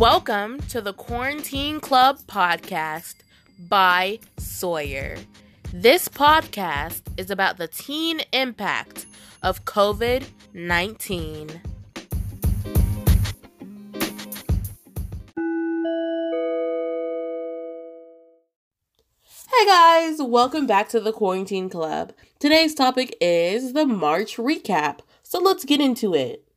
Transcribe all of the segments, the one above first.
Welcome to the Quarantine Club podcast by Sawyer. This podcast is about the teen impact of COVID 19. Hey guys, welcome back to the Quarantine Club. Today's topic is the March recap, so let's get into it.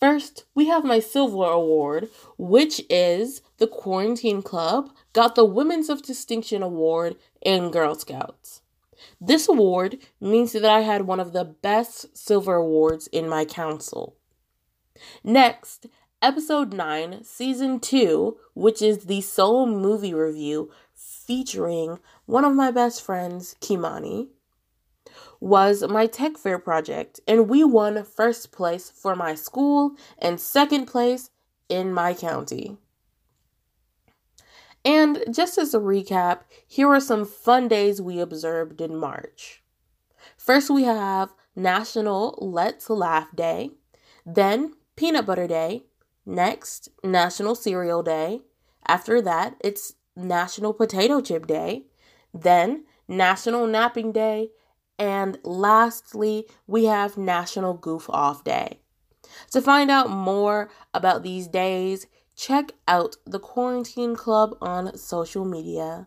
First, we have my silver award, which is the Quarantine Club got the Women's of Distinction Award in Girl Scouts. This award means that I had one of the best silver awards in my council. Next, episode 9, season 2, which is the solo movie review featuring one of my best friends, Kimani was my tech fair project, and we won first place for my school and second place in my county. And just as a recap, here are some fun days we observed in March. First, we have National Let's Laugh Day, then Peanut Butter Day, next, National Cereal Day. After that, it's National Potato Chip Day, then National Napping Day, and lastly, we have National Goof Off Day. To find out more about these days, check out the Quarantine Club on social media.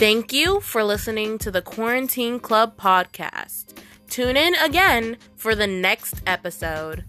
Thank you for listening to the Quarantine Club podcast. Tune in again for the next episode.